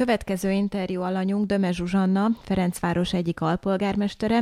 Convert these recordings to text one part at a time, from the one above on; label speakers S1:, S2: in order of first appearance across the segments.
S1: következő interjú alanyunk Döme Zsuzsanna, Ferencváros egyik alpolgármestere,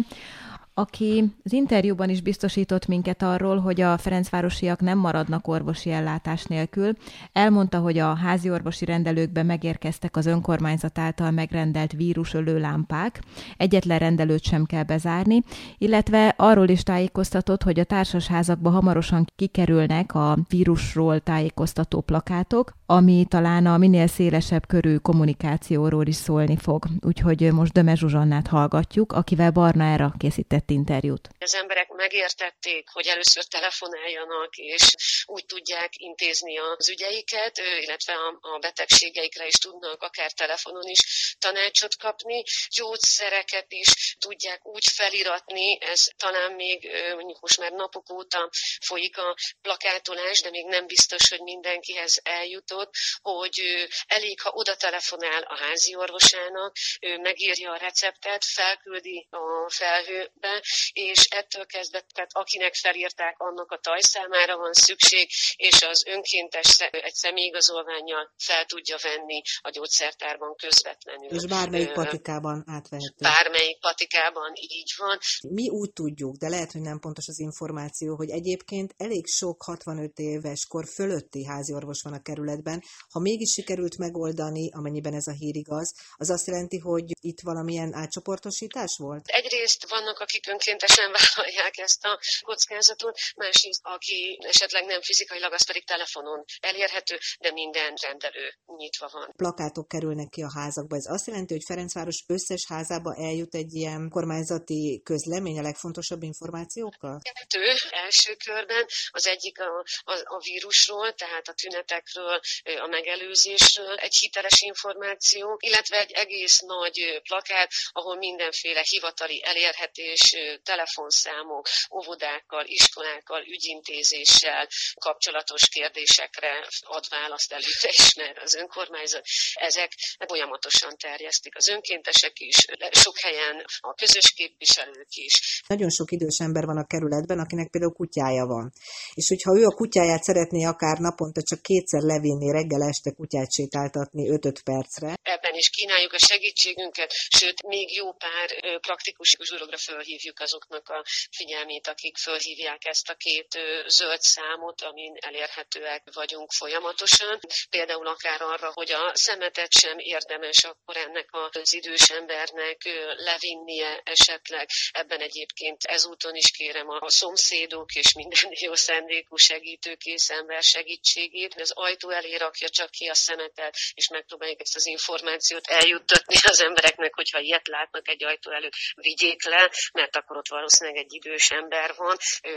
S1: aki az interjúban is biztosított minket arról, hogy a Ferencvárosiak nem maradnak orvosi ellátás nélkül. Elmondta, hogy a házi orvosi rendelőkbe megérkeztek az önkormányzat által megrendelt vírusölő lámpák, egyetlen rendelőt sem kell bezárni, illetve arról is tájékoztatott, hogy a társasházakba hamarosan kikerülnek a vírusról tájékoztató plakátok, ami talán a minél szélesebb körű kommunikációról is szólni fog. Úgyhogy most Döme Zsuzsannát hallgatjuk, akivel Barna Era készített vett interjút.
S2: Az emberek megértették, hogy először telefonáljanak, és úgy tudják intézni az ügyeiket, illetve a betegségeikre is tudnak akár telefonon is tanácsot kapni. Gyógyszereket is tudják úgy feliratni, ez talán még mondjuk most már napok óta folyik a plakátolás, de még nem biztos, hogy mindenkihez eljutott, hogy elég, ha oda telefonál a házi orvosának, ő megírja a receptet, felküldi a felhőbe, és ettől kezdve, tehát akinek felírták, annak a tajszámára van szükség, és az önkéntes egy személyigazolványjal fel tudja venni a gyógyszertárban közvetlenül.
S3: És bármelyik patikában átvehető.
S2: Bármelyik patikában így van.
S3: Mi úgy tudjuk, de lehet, hogy nem pontos az információ, hogy egyébként elég sok 65 éves kor fölötti háziorvos van a kerületben. Ha mégis sikerült megoldani, amennyiben ez a hír igaz, az azt jelenti, hogy itt valamilyen átcsoportosítás volt?
S2: Egyrészt vannak, akik önkéntesen vállalják ezt a kockázatot, másrészt aki esetleg nem fizikailag, az pedig telefonon elérhető, de minden rendelő nyitva van.
S3: Plakátok kerülnek ki a házakba. Ez azt jelenti, hogy Ferencváros összes házába eljut egy ilyen kormányzati közlemény a legfontosabb információkkal?
S2: Kettő első körben, az egyik a, a, a vírusról, tehát a tünetekről, a megelőzésről, egy hiteles információ, illetve egy egész nagy plakát, ahol mindenféle hivatali elérhetés telefonszámok, óvodákkal, iskolákkal, ügyintézéssel kapcsolatos kérdésekre ad választ előre is, mert az önkormányzat ezek folyamatosan terjesztik. Az önkéntesek is, sok helyen a közös képviselők is.
S3: Nagyon sok idős ember van a kerületben, akinek például kutyája van. És hogyha ő a kutyáját szeretné akár naponta csak kétszer levinni, reggel este kutyát sétáltatni 5-5 percre.
S2: Ebben is kínáljuk a segítségünket, sőt, még jó pár praktikus dologra fölhívjuk felhívjuk azoknak a figyelmét, akik fölhívják ezt a két zöld számot, amin elérhetőek vagyunk folyamatosan. Például akár arra, hogy a szemetet sem érdemes akkor ennek az idős embernek levinnie esetleg. Ebben egyébként ezúton is kérem a szomszédok és minden jó szendékú segítőkész ember segítségét. Az ajtó elé rakja csak ki a szemetet, és megpróbáljuk ezt az információt eljuttatni az embereknek, hogyha ilyet látnak egy ajtó előtt, vigyék le, mert akkor ott valószínűleg egy idős ember van.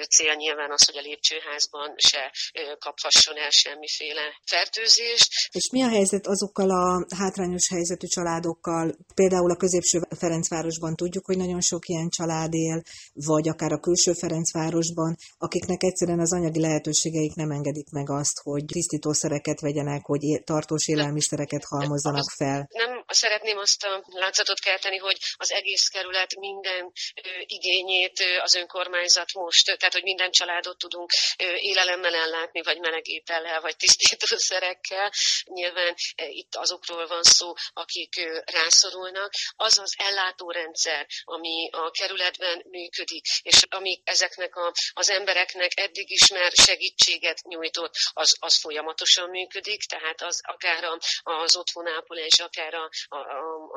S2: Cél nyilván az, hogy a lépcsőházban se kaphasson el semmiféle fertőzést.
S3: És mi a helyzet azokkal a hátrányos helyzetű családokkal? Például a középső Ferencvárosban tudjuk, hogy nagyon sok ilyen család él, vagy akár a külső Ferencvárosban, akiknek egyszerűen az anyagi lehetőségeik nem engedik meg azt, hogy tisztítószereket vegyenek, hogy tartós élelmiszereket halmozzanak fel.
S2: Nem szeretném azt a látszatot kelteni, hogy az egész kerület minden igényét az önkormányzat most, tehát hogy minden családot tudunk élelemmel ellátni, vagy melegétellel, vagy tisztítószerekkel. Nyilván itt azokról van szó, akik rászorulnak. Az az ellátórendszer, ami a kerületben működik, és ami ezeknek a, az embereknek eddig is már segítséget nyújtott, az, az folyamatosan működik, tehát az akár az otthonápolás, akár a, a,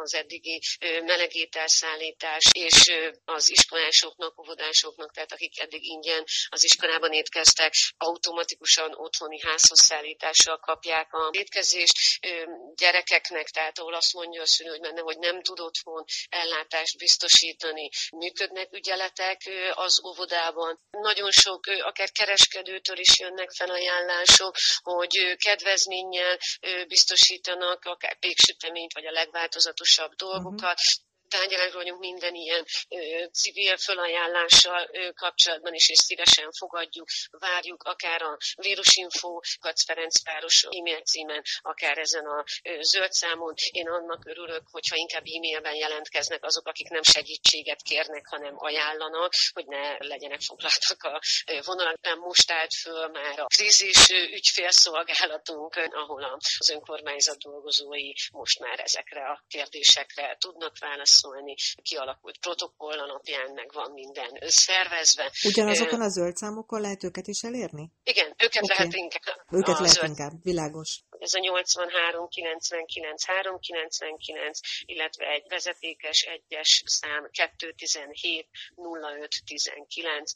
S2: az eddigi melegételszállítás és az iskolásoknak, óvodásoknak, tehát akik eddig ingyen az iskolában étkeztek, automatikusan otthoni házhoz szállítással kapják a étkezést. Gyerekeknek, tehát ahol azt mondja a szülő, hogy benne, hogy nem tud otthon ellátást biztosítani, működnek ügyeletek az óvodában. Nagyon sok, akár kereskedőtől is jönnek felajánlások, hogy kedvezménnyel biztosítanak akár péksüteményt, vagy a legváltozatosabb 不少工作。Tárgyalásról vagyunk minden ilyen civil fölajánlással kapcsolatban is, és szívesen fogadjuk, várjuk akár a vírusinfo Kac Ferencváros e-mail címen, akár ezen a zöld számon. Én annak örülök, hogyha inkább e-mailben jelentkeznek azok, akik nem segítséget kérnek, hanem ajánlanak, hogy ne legyenek foglaltak a vonalban. Most állt föl már a krízis ügyfélszolgálatunk, ahol az önkormányzat dolgozói most már ezekre a kérdésekre tudnak válaszolni. Kialakult protokoll alapján meg van minden szervezve.
S3: Ugyanazokon a zöld számokon lehet őket is elérni?
S2: Igen, őket okay. lehet inkább.
S3: Őket lehet zöld... inkább, világos.
S2: Ez a 83 99 399, illetve egy vezetékes egyes szám 217 05 19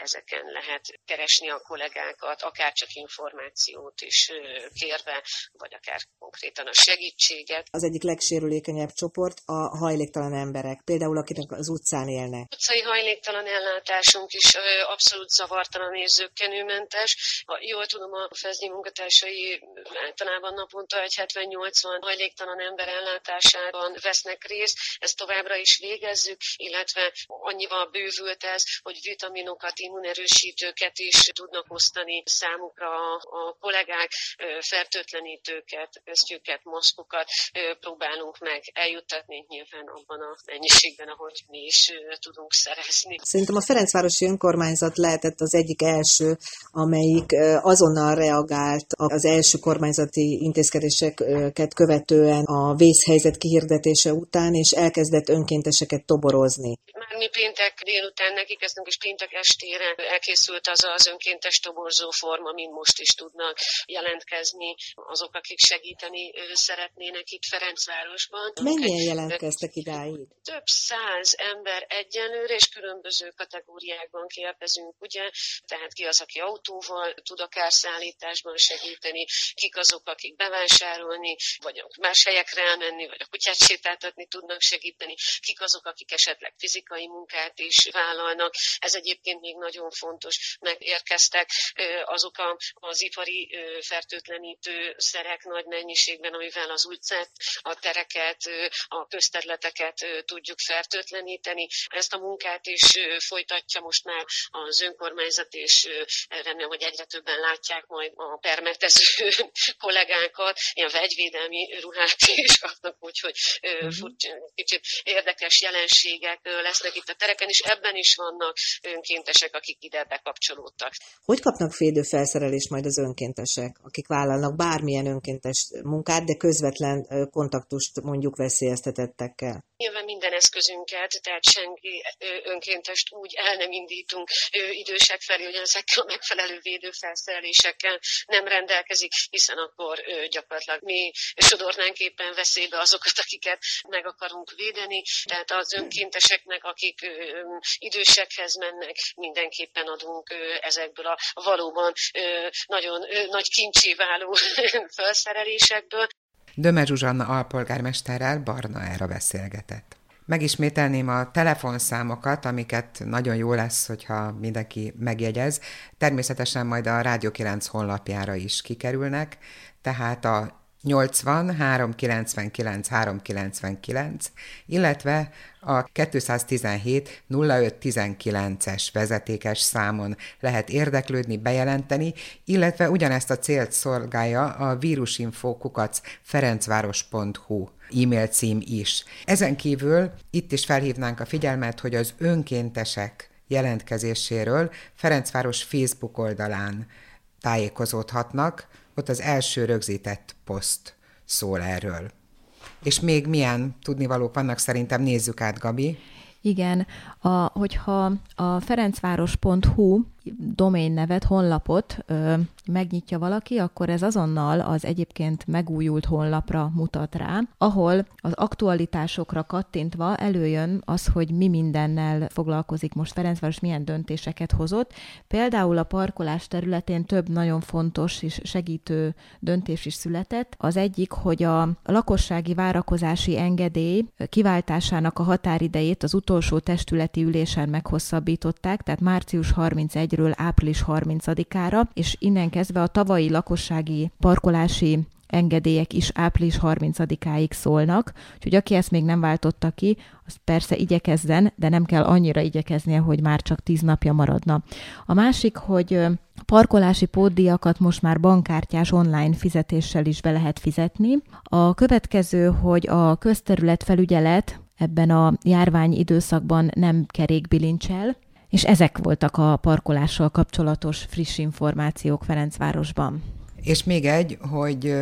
S2: ezeken lehet keresni a kollégákat, akár csak információt is kérve, vagy akár konkrétan a segítséget.
S3: Az egyik legsérülékenyebb csoport a hajléktalan emberek, például akinek az utcán élnek.
S2: Utcai hajléktalan ellátásunk is abszolút zavartalan és zöggenőmentes. Ha jól tudom, a FEZNyi munkatársai általában naponta egy 70-80 hajléktalan ember ellátásában vesznek részt. Ezt továbbra is végezzük, illetve annyival bővült ez, hogy vitaminokat, immunerősítőket is tudnak osztani számukra a kollégák, fertőtlenítőket, köztjüket, maszkokat próbálunk meg eljuttatni nyilván abban a mennyiségben, ahogy mi is tudunk szerezni.
S3: Szerintem a Ferencvárosi Önkormányzat lehetett az egyik első, amelyik azonnal reagált az első kormányzati intézkedéseket követően a vészhelyzet kihirdetése után, és elkezdett önkénteseket toborozni.
S2: Már mi péntek délután neki kezdtünk, és péntek estére elkészült az az önkéntes toborzó forma, mint most is tudnak jelentkezni azok, akik segíteni szeretnének itt Ferencvárosban.
S3: Mennyien jelentkeztek idáig?
S2: Több száz ember egyenlőre, és különböző kategóriákban kérdezünk, ugye? Tehát ki az, aki autóval tud akár szállításban segíteni, kik azok, akik bevásárolni, vagy más helyekre elmenni, vagy a kutyát sétáltatni tudnak segíteni, kik azok, akik esetleg fizikai munkát is vállalnak. Ez egyébként még nagyon fontos, megérkeztek azok a, az ipari fertőtlenítő szerek nagy mennyiségben, amivel az utcát, a tereket, a közterületeket tudjuk fertőtleníteni. Ezt a munkát is folytatja most már az önkormányzat, és remélem, hogy egyre többen látják majd a permetező kollégákat, ilyen vegyvédelmi ruhát is kapnak, úgyhogy uh-huh. kicsit érdekes jelenségek lesznek itt a tereken, és ebben is vannak önkéntesek, akik ide bekapcsolódtak.
S3: Hogy kapnak felszerelést majd az önkéntesek, akik vállalnak bármilyen önkéntes munkát, de közvetlen kontaktust mondjuk veszélyeztetettekkel?
S2: Nyilván minden eszközünket, tehát senki önkéntest úgy el nem indítunk idősek felé, hogy ezekkel a megfelelő védőfelszerelésekkel nem rendelkezik, hiszen akkor gyakorlatilag mi sodornánk éppen veszélybe azokat, akiket meg akarunk védeni. Tehát az önkénteseknek, akik idősekhez mennek, mindenképpen adunk ezekből a valóban nagyon nagy kincsé váló felszerelésekből.
S4: Döme Zsuzsanna alpolgármesterrel Barna erre beszélgetett. Megismételném a telefonszámokat, amiket nagyon jó lesz, hogyha mindenki megjegyez. Természetesen majd a Rádió 9 honlapjára is kikerülnek, tehát a 80 399 399, illetve a 217 0519-es vezetékes számon lehet érdeklődni, bejelenteni, illetve ugyanezt a célt szolgálja a vírusinfo.kukac ferencváros.hu e-mail cím is. Ezen kívül itt is felhívnánk a figyelmet, hogy az önkéntesek jelentkezéséről Ferencváros Facebook oldalán tájékozódhatnak, ott az első rögzített poszt szól erről. És még milyen tudnivalók vannak szerintem, nézzük át, Gabi.
S1: Igen, a, hogyha a ferencváros.hu domain nevet, honlapot ö, megnyitja valaki, akkor ez azonnal az egyébként megújult honlapra mutat rá, ahol az aktualitásokra kattintva előjön az, hogy mi mindennel foglalkozik most Ferencváros, milyen döntéseket hozott. Például a parkolás területén több nagyon fontos és segítő döntés is született. Az egyik, hogy a lakossági várakozási engedély kiváltásának a határidejét az utolsó testületi ülésen meghosszabbították, tehát március 31-ről április 30-ára, és innen kezdve a tavalyi lakossági parkolási engedélyek is április 30-áig szólnak, úgyhogy aki ezt még nem váltotta ki, az persze igyekezzen, de nem kell annyira igyekeznie, hogy már csak 10 napja maradna. A másik, hogy parkolási pótdiakat most már bankkártyás online fizetéssel is be lehet fizetni. A következő, hogy a közterület felügyelet ebben a járvány időszakban nem kerékbilincsel, és ezek voltak a parkolással kapcsolatos friss információk Ferencvárosban.
S4: És még egy, hogy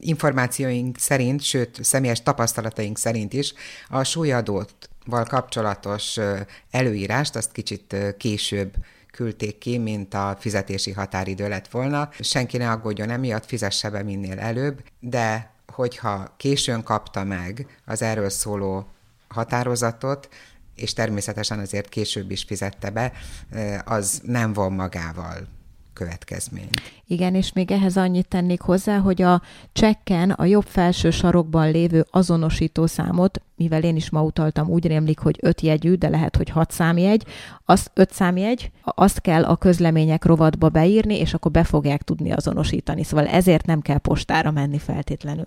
S4: információink szerint, sőt, személyes tapasztalataink szerint is a súlyadóval kapcsolatos előírást azt kicsit később küldték ki, mint a fizetési határidő lett volna. Senki ne aggódjon emiatt, fizesse be minél előbb, de hogyha későn kapta meg az erről szóló határozatot, és természetesen azért később is fizette be, az nem von magával következmény.
S1: Igen, és még ehhez annyit tennék hozzá, hogy a csekken a jobb felső sarokban lévő azonosító számot, mivel én is ma utaltam, úgy rémlik, hogy öt jegyű, de lehet, hogy hat számjegy, az öt számjegy, azt kell a közlemények rovatba beírni, és akkor be fogják tudni azonosítani. Szóval ezért nem kell postára menni feltétlenül.